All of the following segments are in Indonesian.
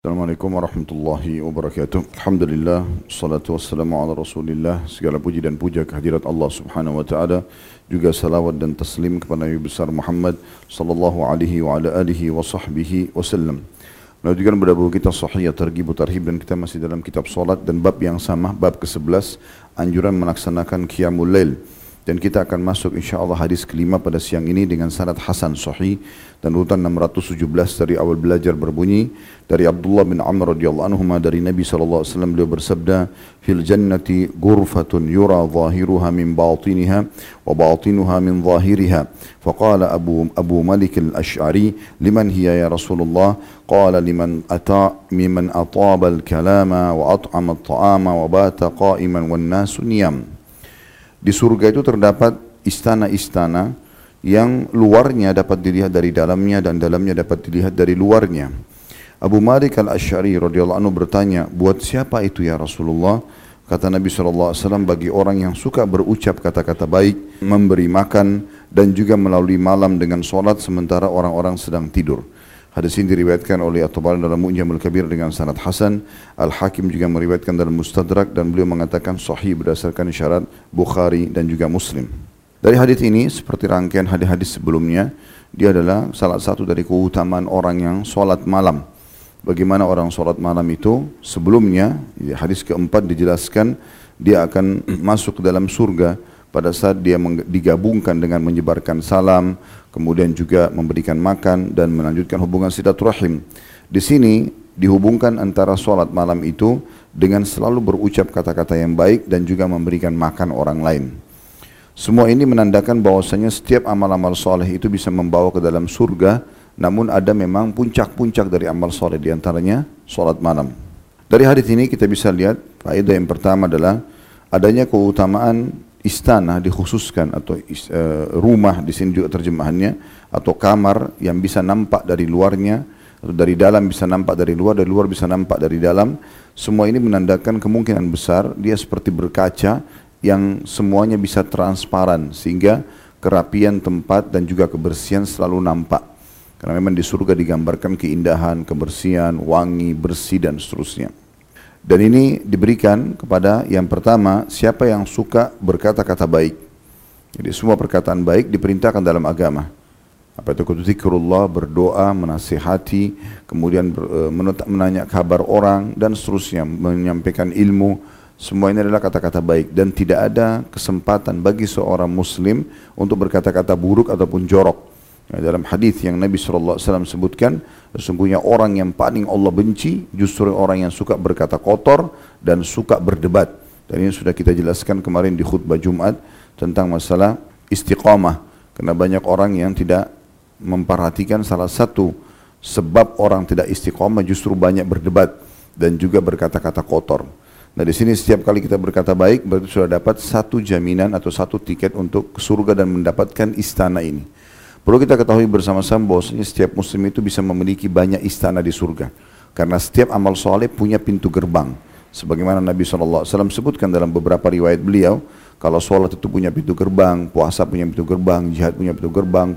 Assalamualaikum warahmatullahi wabarakatuh. Alhamdulillah, salatu wassalamu ala rasulillah. Segala puji dan puja kehadirat Allah subhanahu wa ta'ala. Juga salawat dan taslim kepada Nabi besar Muhammad sallallahu alaihi wa ala alihi wa sahbihi wasallam. Melanjutkan pada buku kita Sahih Targhib Tarhib dan kita masih dalam kitab salat dan bab yang sama, bab ke-11, anjuran melaksanakan qiyamul lail. Dan kita akan masuk insyaAllah hadis kelima pada siang ini dengan sanad Hasan Sahih dan urutan 617 dari awal belajar berbunyi dari Abdullah bin Amr radhiyallahu anhu dari Nabi wasallam. Beliau bersabda fil jannati ghurfatun yura zahiruha min batiniha wa batinuha min zahiriha. Faqala Abu Abu Malik al-Ash'ari liman hiya ya Rasulullah? Qala liman ata mimman ataba al-kalama wa at'ama at-ta'ama wa bata qa'iman wan nasu niyam di surga itu terdapat istana-istana yang luarnya dapat dilihat dari dalamnya dan dalamnya dapat dilihat dari luarnya. Abu Malik al-Ash'ari radhiyallahu anhu bertanya, buat siapa itu ya Rasulullah? Kata Nabi SAW, bagi orang yang suka berucap kata-kata baik, memberi makan, dan juga melalui malam dengan solat sementara orang-orang sedang tidur. Hadis ini diriwayatkan oleh At-Tabari dalam Mu'jamul Kabir dengan sanad Hasan. Al-Hakim juga meriwayatkan dalam Mustadrak dan beliau mengatakan sahih berdasarkan syarat Bukhari dan juga Muslim. Dari hadis ini seperti rangkaian hadis-hadis sebelumnya, dia adalah salah satu dari keutamaan orang yang sholat malam. Bagaimana orang sholat malam itu sebelumnya, hadis keempat dijelaskan dia akan masuk ke dalam surga pada saat dia digabungkan dengan menyebarkan salam, kemudian juga memberikan makan dan melanjutkan hubungan silaturahim. Di sini dihubungkan antara sholat malam itu dengan selalu berucap kata-kata yang baik dan juga memberikan makan orang lain. Semua ini menandakan bahwasanya setiap amal-amal soleh itu bisa membawa ke dalam surga, namun ada memang puncak-puncak dari amal soleh di antaranya sholat malam. Dari hadis ini kita bisa lihat faedah yang pertama adalah adanya keutamaan istana dikhususkan atau uh, rumah di sini juga terjemahannya atau kamar yang bisa nampak dari luarnya atau dari dalam bisa nampak dari luar dari luar bisa nampak dari dalam semua ini menandakan kemungkinan besar dia seperti berkaca yang semuanya bisa transparan sehingga kerapian tempat dan juga kebersihan selalu nampak karena memang di surga digambarkan keindahan, kebersihan, wangi, bersih dan seterusnya. Dan ini diberikan kepada yang pertama siapa yang suka berkata-kata baik. Jadi semua perkataan baik diperintahkan dalam agama. Apa itu kutu zikrullah, berdoa, menasihati, kemudian ber, e, menanya kabar orang dan seterusnya, menyampaikan ilmu. Semua ini adalah kata-kata baik dan tidak ada kesempatan bagi seorang muslim untuk berkata-kata buruk ataupun jorok. Dalam hadis yang Nabi SAW sebutkan, sesungguhnya orang yang paling Allah benci justru orang yang suka berkata kotor dan suka berdebat. Dan ini sudah kita jelaskan kemarin di khutbah Jumat tentang masalah istiqamah. Karena banyak orang yang tidak memperhatikan salah satu sebab orang tidak istiqamah justru banyak berdebat dan juga berkata-kata kotor. Nah di sini setiap kali kita berkata baik berarti sudah dapat satu jaminan atau satu tiket untuk surga dan mendapatkan istana ini. Perlu kita ketahui bersama-sama bahwasanya setiap muslim itu bisa memiliki banyak istana di surga. Karena setiap amal soleh punya pintu gerbang. Sebagaimana Nabi SAW sebutkan dalam beberapa riwayat beliau, kalau sholat itu punya pintu gerbang, puasa punya pintu gerbang, jihad punya pintu gerbang,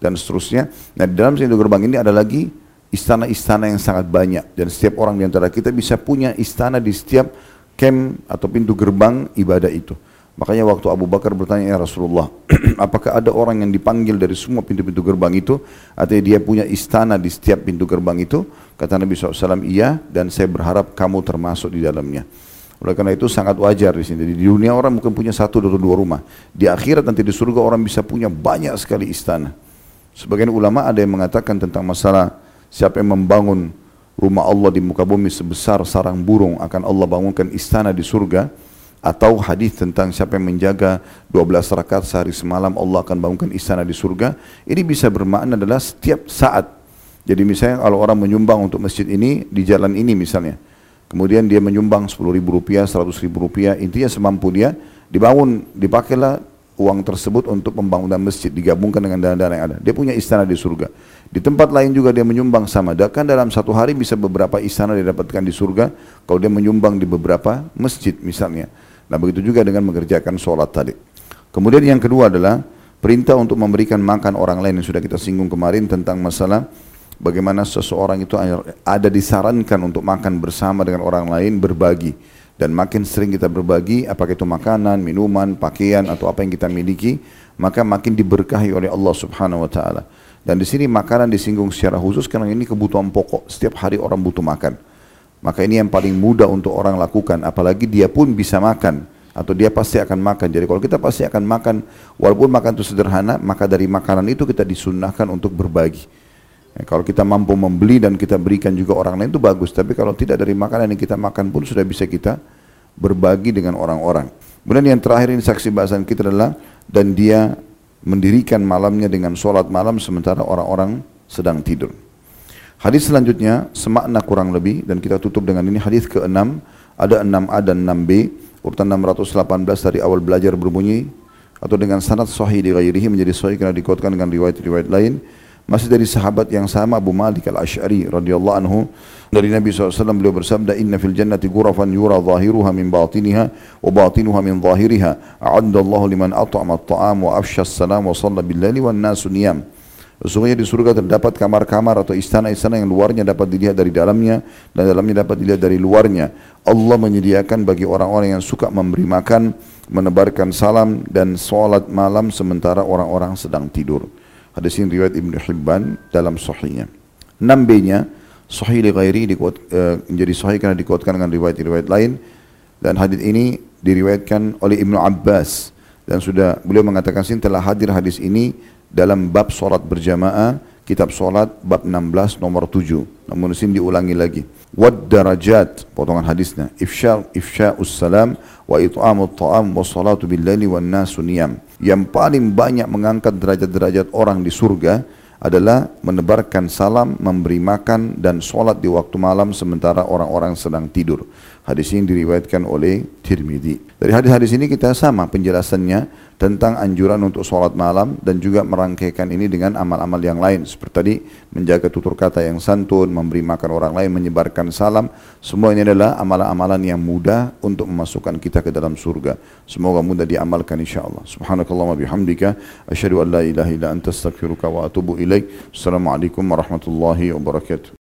dan seterusnya. Nah di dalam pintu gerbang ini ada lagi istana-istana yang sangat banyak. Dan setiap orang di antara kita bisa punya istana di setiap camp atau pintu gerbang ibadah itu. Makanya waktu Abu Bakar bertanya, ya Rasulullah, apakah ada orang yang dipanggil dari semua pintu-pintu gerbang itu? Artinya dia punya istana di setiap pintu gerbang itu? Kata Nabi SAW, iya, dan saya berharap kamu termasuk di dalamnya. Oleh karena itu sangat wajar di sini. Di dunia orang mungkin punya satu atau dua rumah. Di akhirat nanti di surga orang bisa punya banyak sekali istana. Sebagian ulama ada yang mengatakan tentang masalah siapa yang membangun rumah Allah di muka bumi sebesar sarang burung akan Allah bangunkan istana di surga atau hadis tentang siapa yang menjaga 12 rakaat sehari semalam Allah akan bangunkan istana di surga. Ini bisa bermakna adalah setiap saat. Jadi misalnya kalau orang menyumbang untuk masjid ini di jalan ini misalnya. Kemudian dia menyumbang 10 ribu rupiah 100 ribu rupiah intinya semampu dia dibangun dipakailah uang tersebut untuk pembangunan masjid digabungkan dengan dana-dana yang ada. Dia punya istana di surga. Di tempat lain juga dia menyumbang sama. Kan dalam satu hari bisa beberapa istana didapatkan di surga kalau dia menyumbang di beberapa masjid misalnya Nah begitu juga dengan mengerjakan sholat tadi. Kemudian yang kedua adalah perintah untuk memberikan makan orang lain yang sudah kita singgung kemarin tentang masalah bagaimana seseorang itu ada disarankan untuk makan bersama dengan orang lain berbagi dan makin sering kita berbagi apakah itu makanan, minuman, pakaian atau apa yang kita miliki maka makin diberkahi oleh Allah Subhanahu wa taala. Dan di sini makanan disinggung secara khusus karena ini kebutuhan pokok. Setiap hari orang butuh makan. Maka ini yang paling mudah untuk orang lakukan apalagi dia pun bisa makan atau dia pasti akan makan. Jadi kalau kita pasti akan makan walaupun makan itu sederhana, maka dari makanan itu kita disunnahkan untuk berbagi. Ya, kalau kita mampu membeli dan kita berikan juga orang lain itu bagus. Tapi kalau tidak dari makanan yang kita makan pun sudah bisa kita berbagi dengan orang-orang. Kemudian yang terakhir ini saksi bahasan kita adalah dan dia mendirikan malamnya dengan sholat malam sementara orang-orang sedang tidur. Hadis selanjutnya semakna kurang lebih dan kita tutup dengan ini hadis ke-6 ada 6A dan 6B urutan 618 dari awal belajar berbunyi atau dengan sanad sahih di ghairihi menjadi sahih karena dikuatkan dengan riwayat-riwayat lain. Masih dari sahabat yang sama Abu Malik al-Ash'ari radhiyallahu anhu. Dari Nabi SAW beliau bersabda inna fil jannati ghurafan yura zahiruha min batiniha wa batinuha min zahiriha. A'addallahu liman at'ama at-ta'am wa afsha as-salam wa shalla bil-laili wan nasu niyam Sesungguhnya di surga terdapat kamar-kamar atau istana-istana yang luarnya dapat dilihat dari dalamnya dan dalamnya dapat dilihat dari luarnya. Allah menyediakan bagi orang-orang yang suka memberi makan, menebarkan salam dan sholat malam sementara orang-orang sedang tidur. Hadis ini riwayat Ibn Hibban dalam sahihnya. 6B-nya sahih li ghairi dikuat, uh, menjadi sahih karena dikuatkan dengan riwayat-riwayat lain dan hadis ini diriwayatkan oleh Ibnu Abbas dan sudah beliau mengatakan sini telah hadir hadis ini dalam bab solat berjamaah kitab solat bab 16 nomor 7 namun sini diulangi lagi. Wad darajat potongan hadisnya. Ifsha ifsha salam wa it'amut ta'am wa salatu bil laili wan nasu niyam. Yang paling banyak mengangkat derajat-derajat orang di surga adalah menebarkan salam, memberi makan dan solat di waktu malam sementara orang-orang sedang tidur. Hadis ini diriwayatkan oleh Tirmidzi. Dari hadis-hadis ini kita sama penjelasannya tentang anjuran untuk sholat malam dan juga merangkaikan ini dengan amal-amal yang lain seperti tadi menjaga tutur kata yang santun, memberi makan orang lain, menyebarkan salam. Semua ini adalah amalan-amalan yang mudah untuk memasukkan kita ke dalam surga. Semoga mudah diamalkan insyaallah. Subhanakallah wa bihamdika asyhadu an la ilaha illa anta astaghfiruka wa atubu ilaik. Assalamualaikum warahmatullahi wabarakatuh.